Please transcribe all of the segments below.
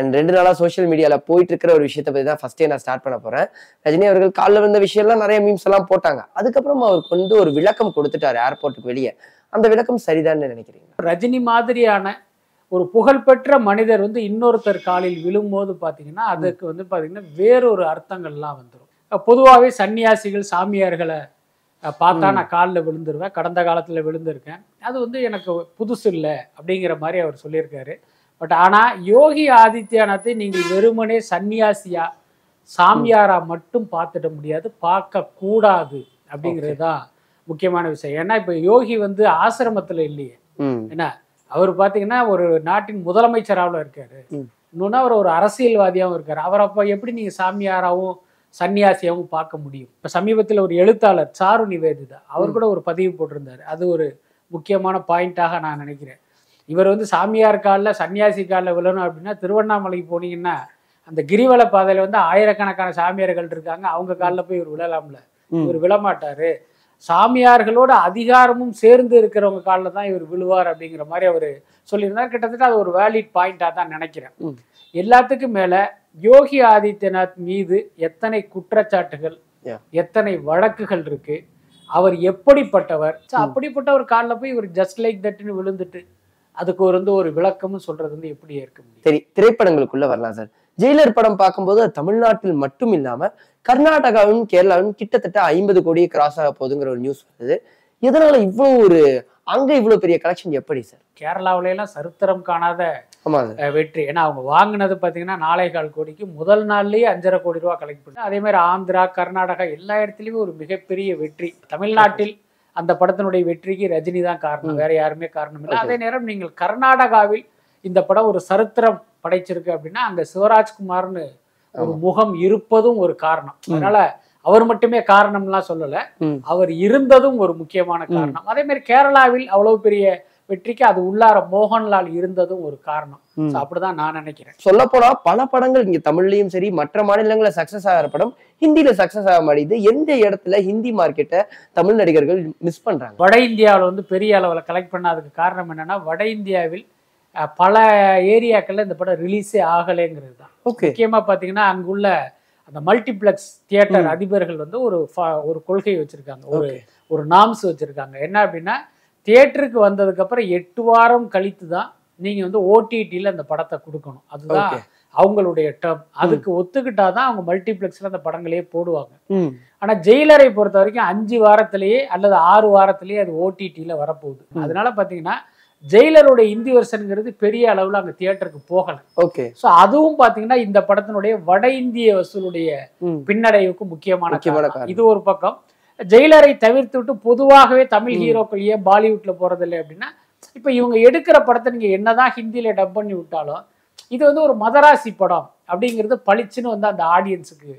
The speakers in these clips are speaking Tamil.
அண்ட் ரெண்டு நாளா சோஷியல் மீடியால போயிட்டு இருக்கிற ஒரு விஷயத்தை பத்தி தான் ஃபர்ஸ்டே நான் ஸ்டார்ட் பண்ண போறேன். ரஜினி அவர்கள் காலில் வந்த விஷயம்லாம் நிறைய மீம்ஸ் எல்லாம் போட்டாங்க. அதுக்கப்புறம் அவருக்கு வந்து ஒரு விளக்கம் கொடுத்துட்டாரு ஏர்போர்ட்டுக்கு வெளியே. அந்த விளக்கம் சரிதான்னு நினைக்கிறீங்க ரஜினி மாதிரியான ஒரு புகழ்பெற்ற மனிதர் வந்து இன்னொருத்தர் காலில் விழும்போது பார்த்தீங்கன்னா அதுக்கு வந்து பார்த்தீங்கன்னா வேறொரு அர்த்தங்கள்லாம் வந்துடும் பொதுவாகவே சன்னியாசிகள் சாமியார்களை பார்த்தா. நான் காலில் விழுந்துருவேன் கடந்த காலத்தில் விழுந்திருக்கேன். அது வந்து எனக்கு புதுசு இல்லை அப்படிங்கிற மாதிரி அவர் சொல்லியிருக்காரு. பட் ஆனால் யோகி ஆதித்யநாத்தை நீங்கள் வெறுமனே சன்னியாசியா சாமியாரா மட்டும் பார்த்துட முடியாது பார்க்க கூடாது அப்படிங்கிறது தான் முக்கியமான விஷயம். ஏன்னா இப்போ யோகி வந்து ஆசிரமத்தில் இல்லையே. என்ன? அவர் பார்த்தீங்கன்னா ஒரு நாட்டின் முதலமைச்சராகவும் இருக்காரு. ம். இன்னொன்று அவர் ஒரு அரசியல்வாதியாகவும் இருக்காரு. அவர் அப்போ எப்படி நீங்கள் சாமியாராகவும் சன்னியாசியாகவும் பார்க்க முடியும்? இப்போ சமீபத்தில் ஒரு எழுத்தாளர் சாரு நிவேதிதா அவர் கூட ஒரு பதிவு போட்டிருந்தார். அது ஒரு முக்கியமான பாயிண்டாக நான் நினைக்கிறேன். இவர் வந்து சாமியார் காலில் சன்னியாசி காலில் விழணும் அப்படின்னா திருவண்ணாமலைக்கு போனீங்கன்னா அந்த கிரிவல பாதையில் வந்து ஆயிரக்கணக்கான சாமியார்கள் இருக்காங்க. அவங்க காலில் போய் இவர் விழலாம்ல. இவர் விழமாட்டாரு. சாமியார்களோட அதிகாரமும் சேர்ந்து இருக்கிறவங்க காலில் தான் இவர் விழுவார் அப்படிங்கிற மாதிரி அவர் சொல்லியிருந்தார். கிட்டத்தட்ட அது ஒரு வேலிட் பாயிண்டாக தான் நினைக்கிறேன். எல்லாத்துக்கும் மேல யோகி ஆதித்யநாத் மீது எத்தனை குற்றச்சாட்டுகள். எத்தனை வழக்குகள் இருக்கு அவர் எப்படிப்பட்டவர்? So, அப்படிப்பட்ட ஒரு காலில் போய் இவர் ஜஸ்ட் லைக் தட்னு விழுந்துட்டு அதுக்கு ஒரு வந்து ஒரு விளக்கமும் சொல்றது வந்து எப்படி ஏற்க முடியும்? சரி திரைப்படங்களுக்குள்ள வரலாம் சார். ஜெயிலர் படம் பார்க்கும்போது தமிழ்நாட்டில் மட்டும் இல்லாம கர்நாடகாவும் கேரளாவும் கிட்டத்தட்ட ஐம்பது கோடியை கிராஸ் ஆக போகுதுங்கிற ஒரு நியூஸ் வருது. இதனால இவ்வளவு ஒரு அங்க இவ்வளவு பெரிய கலெக்ஷன் எப்படி சார்? கேரளாவுல எல்லாம் சரித்திரம் காணாத வெற்றி. ஏன்னா அவங்க வாங்கினது பார்த்தீங்கன்னா நாலே கால் கோடிக்கு முதல் நாள்லயே அஞ்சரை கோடி ரூபா கலெக்ட் பண்ணி அதே மாதிரி ஆந்திரா கர்நாடகா எல்லா இடத்துலயுமே ஒரு மிகப்பெரிய வெற்றி. தமிழ்நாட்டில் அந்த படத்தினுடைய வெற்றிக்கு ரஜினி தான் காரணம். வேற யாருமே காரணம் இல்லை. அதே நேரம் நீங்கள் கர்நாடகாவில் இந்த படம் ஒரு சரித்திரம் படைச்சிருக்கு அப்படின்னா அங்க சிவராஜ்குமார்னு ஒரு முகம் இருப்பதும் ஒரு காரணம். அதனால அவர் மட்டுமே காரணம்லாம் சொல்லல. அவர் இருந்ததும் ஒரு முக்கியமான காரணம். அதே மாதிரி கேரளாவில் அவ்வளவு பெரிய வெற்றிக்கு அது உள்ளார மோகன்லால் இருந்ததும் ஒரு காரணம். அப்படிதான் நான் நினைக்கிறேன். சொல்ல போனா பல படங்கள் இங்க தமிழ்லயும் சரி மற்ற மாநிலங்கள்ல சக்சஸ் ஆகிற படம் ஹிந்தில சக்சஸ் ஆக மாட்டேங்குது. எந்த இடத்துல ஹிந்தி மார்க்கெட்டை தமிழ் நடிகர்கள் மிஸ் பண்றாங்க? வட இந்தியாவில் வந்து பெரிய அளவில் கலெக்ட் பண்ணாததுக்கு காரணம் என்னன்னா வட இந்தியாவில் பல ஏரியாக்கள்ல இந்த படம் ரிலீஸே ஆகலைங்கிறது தான் முக்கியமா பாத்தீங்கன்னா அங்குள்ள அந்த மல்டிப்ளெக்ஸ் தியேட்டர் அதிபர்கள் வந்து ஒரு ஒரு கொள்கை வச்சிருக்காங்க. ஒரு ஒரு நாம்ஸ் வச்சிருக்காங்க. என்ன அப்படின்னா தியேட்டருக்கு வந்ததுக்கு அப்புறம் எட்டு வாரம் கழித்து தான் நீங்க வந்து ஓடிடியில் அந்த படத்தை கொடுக்கணும். அதுதான். அவங்களுடைய டேர்ம் அதுக்கு ஒத்துக்கிட்டாதான் அவங்க மல்டிப்ளெக்ஸ்ல அந்த படங்களே போடுவாங்க. ம். ஆனா ஜெயிலரை பொறுத்த வரைக்கும் அஞ்சு வாரத்திலேயே அல்லது ஆறு வாரத்திலேயே அது ஓடிடியில் வரப்போகுது. அதனால பாத்தீங்கன்னா ஜெயிலருடைய இந்தி வருஷனுங்கிறது பெரிய அளவுல அங்க தியேட்டருக்கு போகல. ஓகே. ஸோ அதுவும் பாத்தீங்கன்னா இந்த படத்தினுடைய வட இந்திய வசூலுடைய பின்னடைவுக்கு முக்கியமான. இது ஒரு பக்கம். ஜெயிலரை தவிர்த்து விட்டு பொதுவாகவே தமிழ் ஹீரோக்கள் ஏன் பாலிவுட்ல போறதில்லை அப்படின்னா இப்ப இவங்க எடுக்கிற படத்தை நீங்க என்னதான் ஹிந்தியில டப் பண்ணி விட்டாலும் இது வந்து ஒரு மதராசி படம் அப்படிங்கிறது பளிச்சுன்னு வந்து அந்த ஆடியன்ஸுக்கு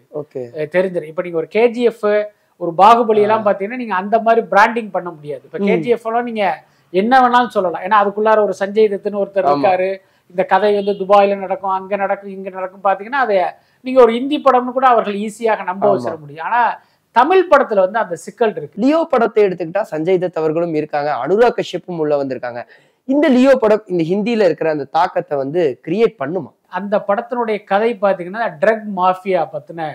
தெரிஞ்சிடும் இப்ப நீங்க ஒரு கேஜிஎஃப் ஒரு பாகுபலி எல்லாம் பாத்தீங்கன்னா நீங்க அந்த மாதிரி பிராண்டிங் பண்ண முடியாது. இப்ப. கேஜிஎஃப் எல்லாம் நீங்க என்ன வேணாலும் சொல்லலாம். ஏன்னா அதுக்குள்ளார ஒரு சஞ்சய் தத்துன்னு ஒருத்தர். இருக்காரு. இந்த கதை வந்து துபாயில நடக்கும் அங்க நடக்கும் இங்க நடக்கும் பாத்தீங்கன்னா அதை நீங்க ஒரு இந்தி படம்னு கூட அவர்கள் ஈஸியாக நம்ப. வச்சிட முடியும். ஆனா தமிழ் படத்துல வந்து அந்த சிக்கல் இருக்கு. லியோ படத்தை எடுத்துக்கிட்டா சஞ்சய் தத் அவர்களும் இருக்காங்க அனுராக் கஷ்யப்பும் உள்ள வந்திருக்காங்க. இந்த லியோ படம் இந்த ஹிந்தில இருக்கிற அந்த தாக்கத்தை வந்து கிரியேட் பண்ணுமா? அந்த படத்தினுடைய கதை பார்த்தீங்கன்னா ட்ரக் மாஃபியா பத்தின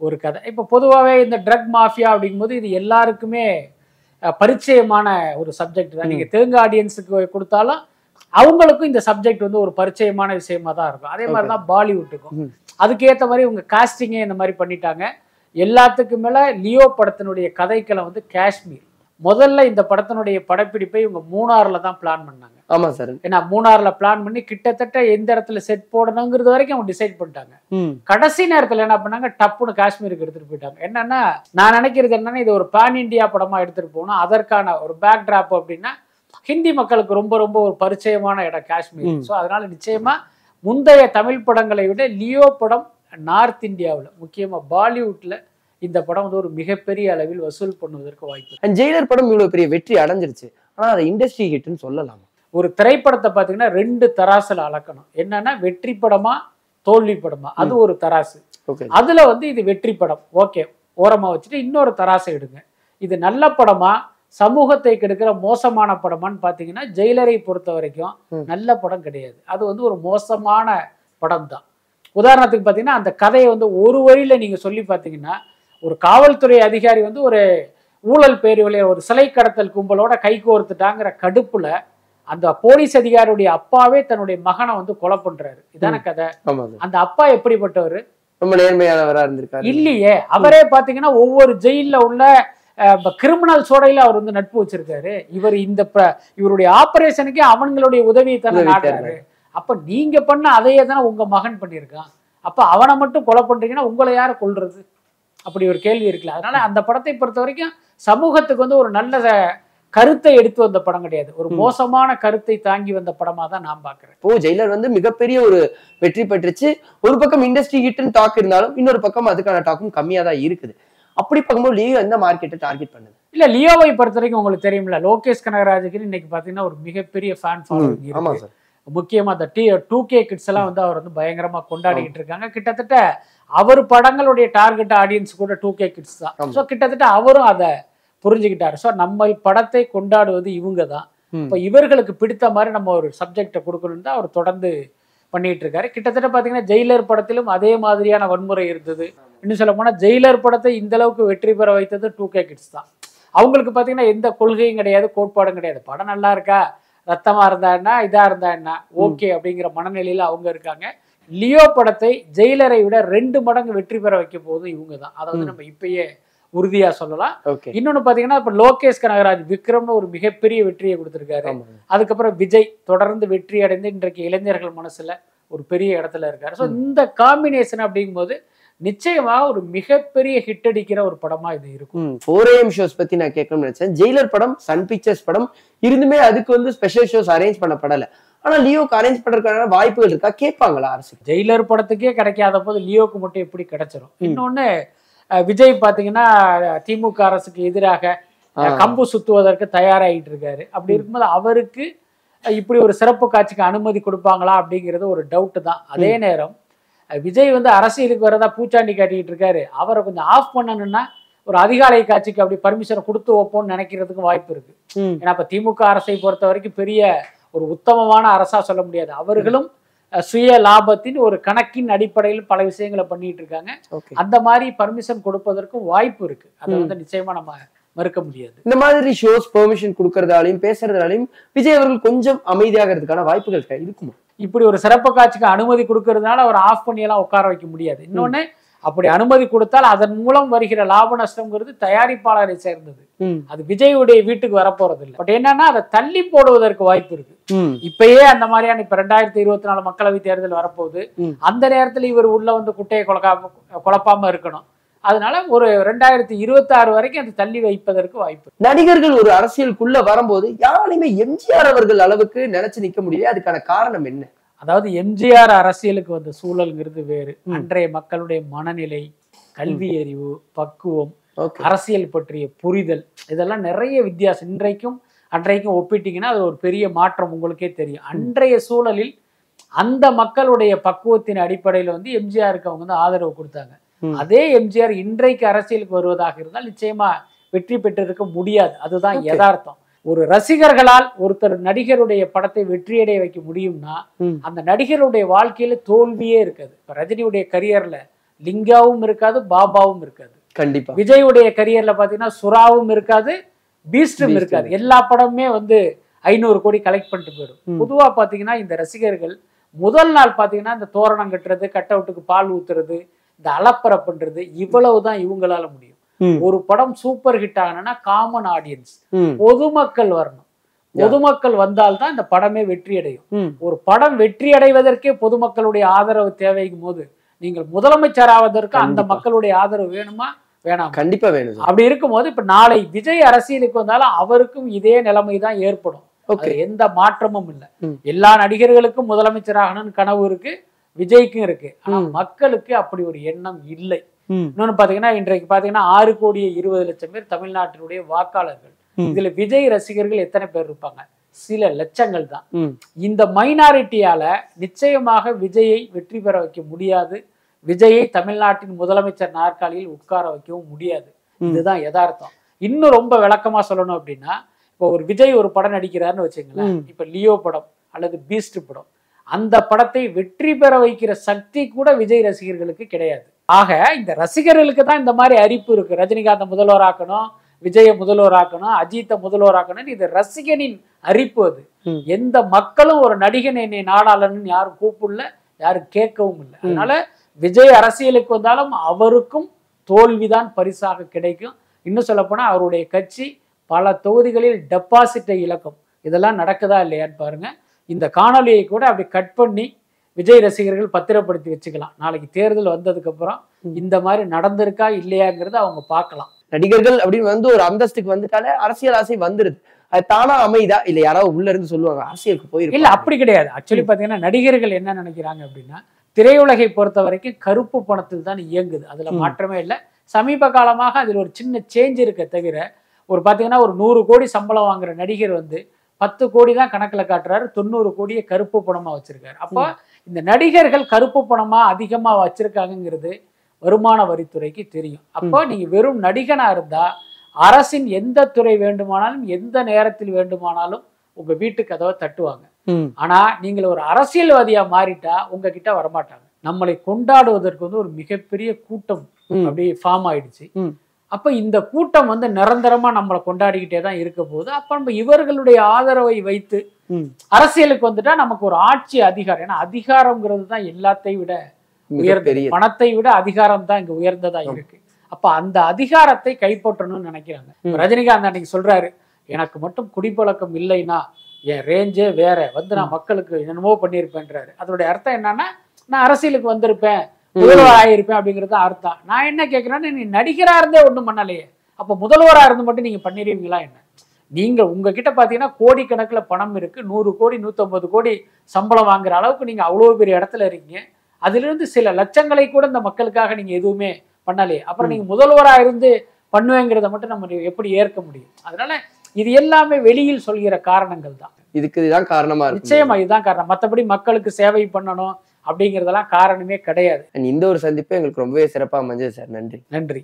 ஒரு கதை. இப்போ பொதுவாகவே இந்த ட்ரக் மாஃபியா அப்படிங்கும்போது இது எல்லாருக்குமே பரிச்சயமான ஒரு சப்ஜெக்ட் தான். நீங்க தெலுங்கு ஆடியன்ஸுக்கு கொடுத்தாலும் அவங்களுக்கும் இந்த சப்ஜெக்ட் வந்து ஒரு பரிச்சயமான விஷயமா தான் இருக்கும். அதே மாதிரி தான் பாலிவுட்டுக்கும். அதுக்கேற்ற மாதிரி இவங்க காஸ்டிங்கே இந்த மாதிரி பண்ணிட்டாங்க. எல்லாத்துக்கும் மேல லியோ படத்தினுடைய கதைக்களம் வந்து காஷ்மீர். முதல்ல இந்த படத்தினுடைய படப்பிடிப்பை இவங்க மூணாறுல தான் பிளான் பண்ணாங்க. ஆமா சார். ஏன்னா மூணாறுல பிளான் பண்ணி கிட்டத்தட்ட எந்த இடத்துல செட் போடணுங்கிறது வரைக்கும் அவங்க டிசைட் பண்ணிட்டாங்க. கடைசி நேரத்துல என்ன பண்ணாங்க? டப்புன்னு காஷ்மீருக்கு எடுத்துட்டு போயிட்டாங்க. என்னன்னா நான் நினைக்கிறது என்னன்னா இது ஒரு பேன் இந்தியா படமா எடுத்துட்டு போகணும். அதற்கான ஒரு பேக் டிராப் அப்படின்னா ஹிந்தி மக்களுக்கு ரொம்ப ரொம்ப ஒரு பரிச்சயமான இடம் காஷ்மீர். ஸோ அதனால நிச்சயமா முந்தைய தமிழ் படங்களை விட லியோ படம் நார்த் இந்தியாவுல முக்கியமா பாலிவுட்ல இந்த படம் வந்து ஒரு மிகப்பெரிய அளவில் வசூல் பண்ணுவதற்கு வாய்ப்பு. அண்ட் ஜெயிலர் படம் இவ்வளவு பெரிய வெற்றி அடைஞ்சிருச்சு. ஆனா அதை இண்டஸ்ட்ரி ஹிட்னு சொல்லலாமா? ஒரு திரைப்படத்தை பார்த்தீங்கன்னா ரெண்டு தராசுல அளக்கணும். என்னன்னா வெற்றி படமா தோல்வி படமா? அது ஒரு தராசு. ஓகே. அதுல வந்து இது வெற்றி படம். ஓகே ஓரமா வச்சுட்டு இன்னொரு தராசை எடுங்க. இது நல்ல படமா சமூகத்தை கெடுக்கிற மோசமான படமான்னு பார்த்தீங்கன்னா ஜெயிலரை பொறுத்த வரைக்கும். நல்ல படம் கிடையாது. அது வந்து ஒரு மோசமான படம் தான் உதாரணத்துக்கு பார்த்தீங்கன்னா அந்த கதையை வந்து ஒரு வரியில நீங்க சொல்லி பார்த்தீங்கன்னா ஒரு காவல்துறை அதிகாரி வந்து ஒரு ஊழல் பேரில் ஒரு சிலை கடத்தல் கும்பலோட கை கோர்த்துட்டாங்கிற கடுப்புல அந்த போலீஸ் அதிகாரியுடைய அப்பாவே தன்னுடைய மகனை வந்து கொலை பண்றாரு. இதான கதை. அந்த அப்பா எப்படிப்பட்டவர்? ரொம்ப நேர்மையானவரா இருந்திருக்காரு. இல்லையே. அவரே பாத்தீங்கன்னா ஒவ்வொரு ஜெயில்ல உள்ள கிரிமினல் சோடையில அவர் வந்து நட்பு வச்சிருக்காரு. இவர் இந்த இவருடைய ஆபரேஷனுக்கே அவங்களுடைய உதவியை தானே நாடுறாரு. அப்ப நீங்க பண்ண அதையே தானே உங்க மகன் பண்ணியிருக்கான். அப்ப அவனை மட்டும் கொலை பண்றீங்கன்னா உங்களை யாரை கொல்றது? அப்படி ஒரு கேள்வி இருக்குல்ல. அதனால அந்த படத்தை பொறுத்த வரைக்கும் சமூகத்துக்கு வந்து ஒரு நல்ல கருத்தை எடுத்து வந்த படம் கிடையாது. ஒரு. மோசமான கருத்தை தாங்கி வந்த படமா தான் நான் பாக்குறேன் இப்போ ஜெயிலர் வந்து மிகப்பெரிய ஒரு வெற்றி பெற்றுச்சு. ஒரு பக்கம் இண்டஸ்ட்ரி ஹிட்னு டாக் இருந்தாலும் இன்னொரு பக்கம் அதுக்கான டாக்கும் கம்மியா தான் இருக்குது. அப்படி பார்க்கும்போது லியோ எந்த மார்க்கெட்டை டார்கெட் பண்ணுது? இல்ல லியோவை பொறுத்த வரைக்கும் உங்களுக்கு தெரியும்ல. லோகேஷ் கனகராஜுக்கு இன்னைக்கு பாத்தீங்கன்னா ஒரு மிகப்பெரிய ஃபேன் ஃபாலோவிங் ஆமா சார். முக்கியமா அந்த டி டூ கே கிட்ஸ் எல்லாம் வந்து அவர் வந்து பயங்கரமா கொண்டாடிக்கிட்டு இருக்காங்க. கிட்டத்தட்ட அவர் படங்களுடைய டார்கெட் ஆடியன்ஸ் கூட டூ கே கிட்ஸ் தான். ஸோ கிட்டத்தட்ட அவரும் அதை புரிஞ்சுக்கிட்டாரு. ஸோ நம்ம படத்தை கொண்டாடுவது இவங்க தான். இப்போ இவர்களுக்கு பிடித்த மாதிரி நம்ம ஒரு சப்ஜெக்டை கொடுக்கணும்னு தான் அவர் தொடர்ந்து பண்ணிட்டு இருக்காரு. கிட்டத்தட்ட பார்த்தீங்கன்னா ஜெயிலர் படத்திலும் அதே மாதிரியான வன்முறை இருந்தது. இன்னும் சொல்ல போனால் ஜெயிலர் படத்தை இந்த அளவுக்கு வெற்றி பெற வைத்தது டூ கே கிட்ஸ் தான். அவங்களுக்கு பார்த்தீங்கன்னா எந்த கொள்கையும் கிடையாது கோட்பாடும் கிடையாது. படம் நல்லா இருக்கா? ரத்தமா இருந்தா என்ன இதா இருந்தா என்ன? ஓகே அப்படிங்கிற மனநிலையில அவங்க இருக்காங்க. லியோ படத்தை ஜெயிலரை விட ரெண்டு மடங்கு வெற்றி பெற வைக்க போகுது இவங்க தான். அதை வந்து. நம்ம இப்பயே உறுதியா சொல்லலாம். ஓகே. இன்னொன்னு பாத்தீங்கன்னா இப்ப லோகேஷ் கனகராஜ் விக்ரம்னு ஒரு மிகப்பெரிய வெற்றியை கொடுத்திருக்காரு. அதுக்கப்புறம் விஜய் தொடர்ந்து வெற்றி அடைந்து இன்றைக்கு இளைஞர்கள் மனசுல ஒரு பெரிய இடத்துல இருக்காரு. ஸோ இந்த காம்பினேஷன் அப்படிங்கும்போது நிச்சயமா ஒரு மிகப்பெரிய ஹிட் அடிக்கிற ஒரு படமா இது இருக்கும். ஃபோர் ஏஎம் ஷோஸ் பத்தி நான் கேட்கணும்னு நினைச்சேன். ஜெயிலர் படம் சன் பிக்சர்ஸ் படம் இருந்துமே அதுக்கு வந்து ஸ்பெஷல் ஷோஸ் அரேஞ்ச் பண்ணப்படல. ஆனா லியோக்கு அரேஞ்ச் பண்றதுக்கான வாய்ப்புகள் இருக்கா? கேட்பாங்களா அரசு? ஜெயிலர் படத்துக்கே கிடைக்காத போது லியோக்கு மட்டும் எப்படி கிடைச்சிரும். இன்னொன்னு விஜய் பாத்தீங்கன்னா திமுக அரசுக்கு எதிராக. கம்பு சுத்துவதற்கு தயாராகிட்டு இருக்காரு. அப்படி இருக்கும்போது அவருக்கு இப்படி ஒரு சிறப்பு காட்சிக்கு அனுமதி கொடுப்பாங்களா அப்படிங்கிறது ஒரு டவுட் தான். அதே நேரம் விஜய் வந்து அரசியலுக்கு வரதா பூச்சாண்டி காட்டிக்கிட்டு இருக்காரு. அவரை கொஞ்சம் ஆஃப் பண்ணணும்னா ஒரு அதிகாலை காட்சிக்கு அப்படி பர்மிஷனை கொடுத்து வைப்போம்னு நினைக்கிறதுக்கு வாய்ப்பு இருக்கு. ஏன்னா இப்ப திமுக அரசை பொறுத்த வரைக்கும் பெரிய ஒரு உத்தமமான அரசா சொல்ல முடியாது. அவர்களும் சுய லாபத்தின் ஒரு கணக்கின் அடிப்படையில் பல விஷயங்களை பண்ணிட்டு இருக்காங்க. அந்த மாதிரி பர்மிஷன் கொடுப்பதற்கும் வாய்ப்பு இருக்கு. அதை. வந்து நிச்சயமா நம்ம மறுக்க முடியாது. இந்த மாதிரி ஷோஸ் பெர்மிஷன் கொடுக்கறதாலையும் பேசுறதாலையும் விஜய் அவர்கள் கொஞ்சம் அமைதியாகிறதுக்கான வாய்ப்புகள் இருக்கா? இருக்குமா? இப்படி ஒரு சிறப்பு காட்சிக்கு அனுமதி கொடுக்கறதுனால அவர் ஆஃப் பண்ணி எல்லாம் உட்கார வைக்க முடியாது. இன்னொன்னு அப்படி அனுமதி கொடுத்தால் அதன் மூலம் வருகிற லாப நஷ்டம்ங்கிறது தயாரிப்பாளரை சேர்ந்தது. அது விஜயுடைய வீட்டுக்கு வரப்போறது இல்லை பட் என்னன்னா அதை தள்ளி போடுவதற்கு வாய்ப்பு இருக்கு. இப்பயே அந்த மாதிரியான இப்ப ரெண்டாயிரத்தி இருபத்தி நாலு மக்களவை தேர்தல் வரப்போகுது. அந்த நேரத்துல இவர் உள்ள வந்து குட்டையை குழக்காம குழப்பாம இருக்கணும். அதனால ஒரு ரெண்டாயிரத்தி இருபத்தி ஆறு வரைக்கும் அது தள்ளி வைப்பதற்கு வாய்ப்பு. நடிகர்கள் ஒரு அரசியலுக்குள்ள வரும்போது யாராலையுமே எம்ஜிஆர் அவர்கள் அளவுக்கு நினைச்சு நிக்க முடியல அதுக்கான காரணம் என்ன? அதாவது எம்ஜிஆர் அரசியலுக்கு வந்த சூழல்ங்கிறது வேறு. அன்றைய மக்களுடைய மனநிலை கல்வி அறிவு பக்குவம் அரசியல் பற்றிய புரிதல் இதெல்லாம் நிறைய வித்தியாசம். இன்றைக்கும் அன்றைக்கும் ஒப்பிட்டீங்கன்னா அது ஒரு பெரிய மாற்றம் உங்களுக்கே தெரியும். அன்றைய சூழலில் அந்த மக்களுடைய பக்குவத்தின் அடிப்படையில் வந்து எம்ஜிஆருக்கு அவங்க வந்து ஆதரவு கொடுத்தாங்க. அதே எம்ஜிஆர் இன்றைக்கு அரசியலுக்கு வருவதாக இருந்தால் நிச்சயமா வெற்றி பெற்றிருக்க முடியாது. அதுதான். யதார்த்தம். ஒரு ரசிகர்களால் ஒருத்தர் நடிகருடைய படத்தை வெற்றியடைய வைக்க முடியும்னா. அந்த நடிகருடைய வாழ்க்கையில தோல்வியே இருக்காது. இப்ப ரஜினியுடைய கரியர்ல லிங்காவும் இருக்காது பாபாவும் இருக்காது. கண்டிப்பா. விஜயுடைய கரியர்ல பாத்தீங்கன்னா சுறாவும் இருக்காது பீஸ்டும் இருக்காது. எல்லா படமுமே வந்து ஐநூறு கோடி கலெக்ட் பண்ணிட்டு போயிடும். பொதுவா பாத்தீங்கன்னா இந்த ரசிகர்கள் முதல் நாள் பாத்தீங்கன்னா இந்த தோரணம் கட்டுறது கட் அவுட்டுக்கு பால் ஊத்துறது இந்த அலப்பறை பண்றது இவ்வளவுதான் இவங்களால முடியும். ஒரு படம் சூப்பர் ஹிட் ஆகணும்னா காமன் ஆடியன்ஸ். பொதுமக்கள் வரணும். பொதுமக்கள் வந்தால்தான் இந்த படமே வெற்றி அடையும். ஒரு படம் வெற்றி அடைவதற்கே பொதுமக்களுடைய ஆதரவு தேவைக்கும் போது நீங்கள் முதலமைச்சர் ஆவதற்கு அந்த. மக்களுடைய ஆதரவு வேணுமா வேணாமா கண்டிப்பா வேணும் அப்படி இருக்கும்போது இப்ப நாளை விஜய் அரசியலுக்கு வந்தாலும் அவருக்கும் இதே நிலைமை தான் ஏற்படும் எந்த மாற்றமும் இல்லை. எல்லா நடிகர்களுக்கும் முதலமைச்சர் ஆகணும்னு கனவு இருக்கு விஜய்க்கும் இருக்கு ஆனா. மக்களுக்கு அப்படி ஒரு எண்ணம் இல்லை. இன்னொன்னு பாத்தீங்கன்னா இன்றைக்கு பாத்தீங்கன்னா ஆறு கோடியே இருபது லட்சம் பேர் தமிழ்நாட்டினுடைய வாக்காளர்கள். இதுல விஜய் ரசிகர்கள் எத்தனை பேர் இருப்பாங்க சில லட்சங்கள் தான். இந்த மைனாரிட்டியால நிச்சயமாக விஜயை வெற்றி பெற வைக்க முடியாது விஜயை தமிழ்நாட்டின் முதலமைச்சர் நாற்காலியில் உட்கார வைக்கவும் முடியாது. இதுதான் யதார்த்தம் இன்னும் ரொம்ப விளக்கமா சொல்லணும் அப்படின்னா இப்போ ஒரு விஜய் ஒரு படம் நடிக்கிறாருன்னு வச்சுங்களேன். இப்ப லியோ படம் அல்லது பீஸ்ட் படம் அந்த படத்தை வெற்றி பெற வைக்கிற சக்தி கூட விஜய் ரசிகர்களுக்கு கிடையாது. ஆக இந்த ரசிகர்களுக்கு தான் இந்த மாதிரி அரிப்பு இருக்கு. ரஜினிகாந்தை முதல்வராக்கணும் விஜயை முதல்வராக்கணும் அஜித்தை முதல்வராக்கணும் இது ரசிகனின் அரிப்பு அது. எந்த மக்களும் ஒரு நடிகன் என்னை நாடாளன்னு யாரும் கூப்பிடல யாரும் கேட்கவும் இல்லை. அதனால விஜய் அரசியலுக்கு வந்தாலும் அவருக்கும் தோல்விதான் பரிசாக கிடைக்கும். இன்னும் சொல்லப்போனா அவருடைய கட்சி பல தொகுதிகளில் டெபாசிட்டை இழக்கும். இதெல்லாம் நடக்குதா இல்லையான்னு பாருங்க. இந்த காணொலியை கூட அப்படி கட் பண்ணி விஜய் ரசிகர்கள் பத்திரப்படுத்தி வச்சுக்கலாம். நாளைக்கு தேர்தல் வந்ததுக்கு அப்புறம் ம். இந்த மாதிரி நடந்திருக்கா இல்லையாங்கிறத அவங்க பார்க்கலாம். நடிகர்கள் அப்படின்னு வந்து ஒரு அந்தஸ்துக்கு வந்துட்டாலே அரசியல் ஆசை வந்துருது. அது தானா அமைதா? இல்ல யாராவது உள்ள இருந்து சொல்லுவாங்க அரசியலுக்கு இல்ல போயிருக்கு அப்படி கிடையாது. ஆக்சுவலி பாத்தீங்கன்னா நடிகர்கள் என்ன நினைக்கிறாங்க அப்படின்னா திரையுலகை பொறுத்த வரைக்கும் கருப்பு பணத்தில் தான் இயங்குது. அதுல. மாற்றமே இல்லை. சமீப காலமாக அதில் ஒரு சின்ன சேஞ்ச் இருக்க தவிர ஒரு பாத்தீங்கன்னா ஒரு நூறு கோடி சம்பளம் வாங்குற நடிகர் வந்து பத்து கோடி தான் கணக்குல காட்டுறாரு தொண்ணூறு கோடியை கருப்பு பணமா வச்சிருக்காரு அப்போ இந்த நடிகர்கள் கருப்பு பணமா அதிகமா வச்சிருக்காங்கங்கிறது வருமான வரித்துறைக்கு தெரியும் அப்போ நீங்க வெறும் நடிகனா இருந்தா அரசின் எந்த துறை வேண்டுமானாலும் எந்த நேரத்தில் வேண்டுமானாலும் உங்க வீட்டு கதவை தட்டுவாங்க ம். ஆனா நீங்கள் ஒரு அரசியல்வாதியா மாறிட்டா உங்ககிட்ட வரமாட்டாங்க நம்மளை கொண்டாடுவதற்கு வந்து ஒரு மிகப்பெரிய கூட்டம் ம். அப்படி ஃபார்ம் ஆயிடுச்சு. அப்ப இந்த கூட்டம் வந்து நிரந்தரமா நம்மளை கொண்டாடிக்கிட்டே தான் இருக்க போகுது. அப்ப நம்ம இவர்களுடைய ஆதரவை வைத்து. அரசியலுக்கு வந்துட்டா நமக்கு ஒரு ஆட்சி அதிகாரம். ஏன்னா அதிகாரம்ங்கிறது தான் எல்லாத்தை விட உயர்ந்தது மிகப்பெரிய பணத்தை விட அதிகாரம் தான் இங்க உயர்ந்ததா இருக்கு. அப்ப அந்த அதிகாரத்தை கைப்பற்றணும்னு நினைக்கிறாங்க. ரஜினிகாந்த் அன்னைக்கு சொல்றாரு எனக்கு மட்டும் குடிப்பழக்கம் இல்லைன்னா என் ரேஞ்சே வேற. வந்து நான் மக்களுக்கு என்னமோ பண்ணியிருப்பேன்றாரு. அதோட அர்த்தம் என்னன்னா நான் அரசியலுக்கு வந்திருப்பேன். முதல்வர் அப்படிங்கிறது அர்த்தம். நான் என்ன கேட்கிறேன்னா நீ நடிகரா இருந்தே ஒண்ணும் பண்ணலையே. அப்ப முதல்வரா இருந்து மட்டும் நீங்க பண்ணிடுவீங்களா என்ன? நீங்க உங்ககிட்ட பாத்தீங்கன்னா கோடிக்கணக்குல பணம் இருக்கு. நூறு கோடி நூத்தம்பது கோடி சம்பளம் வாங்குற அளவுக்கு நீங்க அவ்வளவு பெரிய இடத்துல இருக்கீங்க. அதிலிருந்து சில லட்சங்களை கூட இந்த மக்களுக்காக நீங்க எதுவுமே பண்ணலையே. அப்புறம் நீங்க முதல்வரா இருந்து பண்ணுவேங்கிறத மட்டும் நம்ம எப்படி ஏற்க முடியும்? அதனால இது எல்லாமே வெளியில் சொல்கிற காரணங்கள் தான் இதுக்கு இதுதான் காரணமா நிச்சயமா இதுதான் காரணம். மத்தபடி மக்களுக்கு சேவை பண்ணணும். அப்படிங்கிறதெல்லாம் காரணமே கிடையாது. இந்த ஒரு சந்திப்பு எங்களுக்கு ரொம்பவே சிறப்பா அமைஞ்சது சார் நன்றி. நன்றி.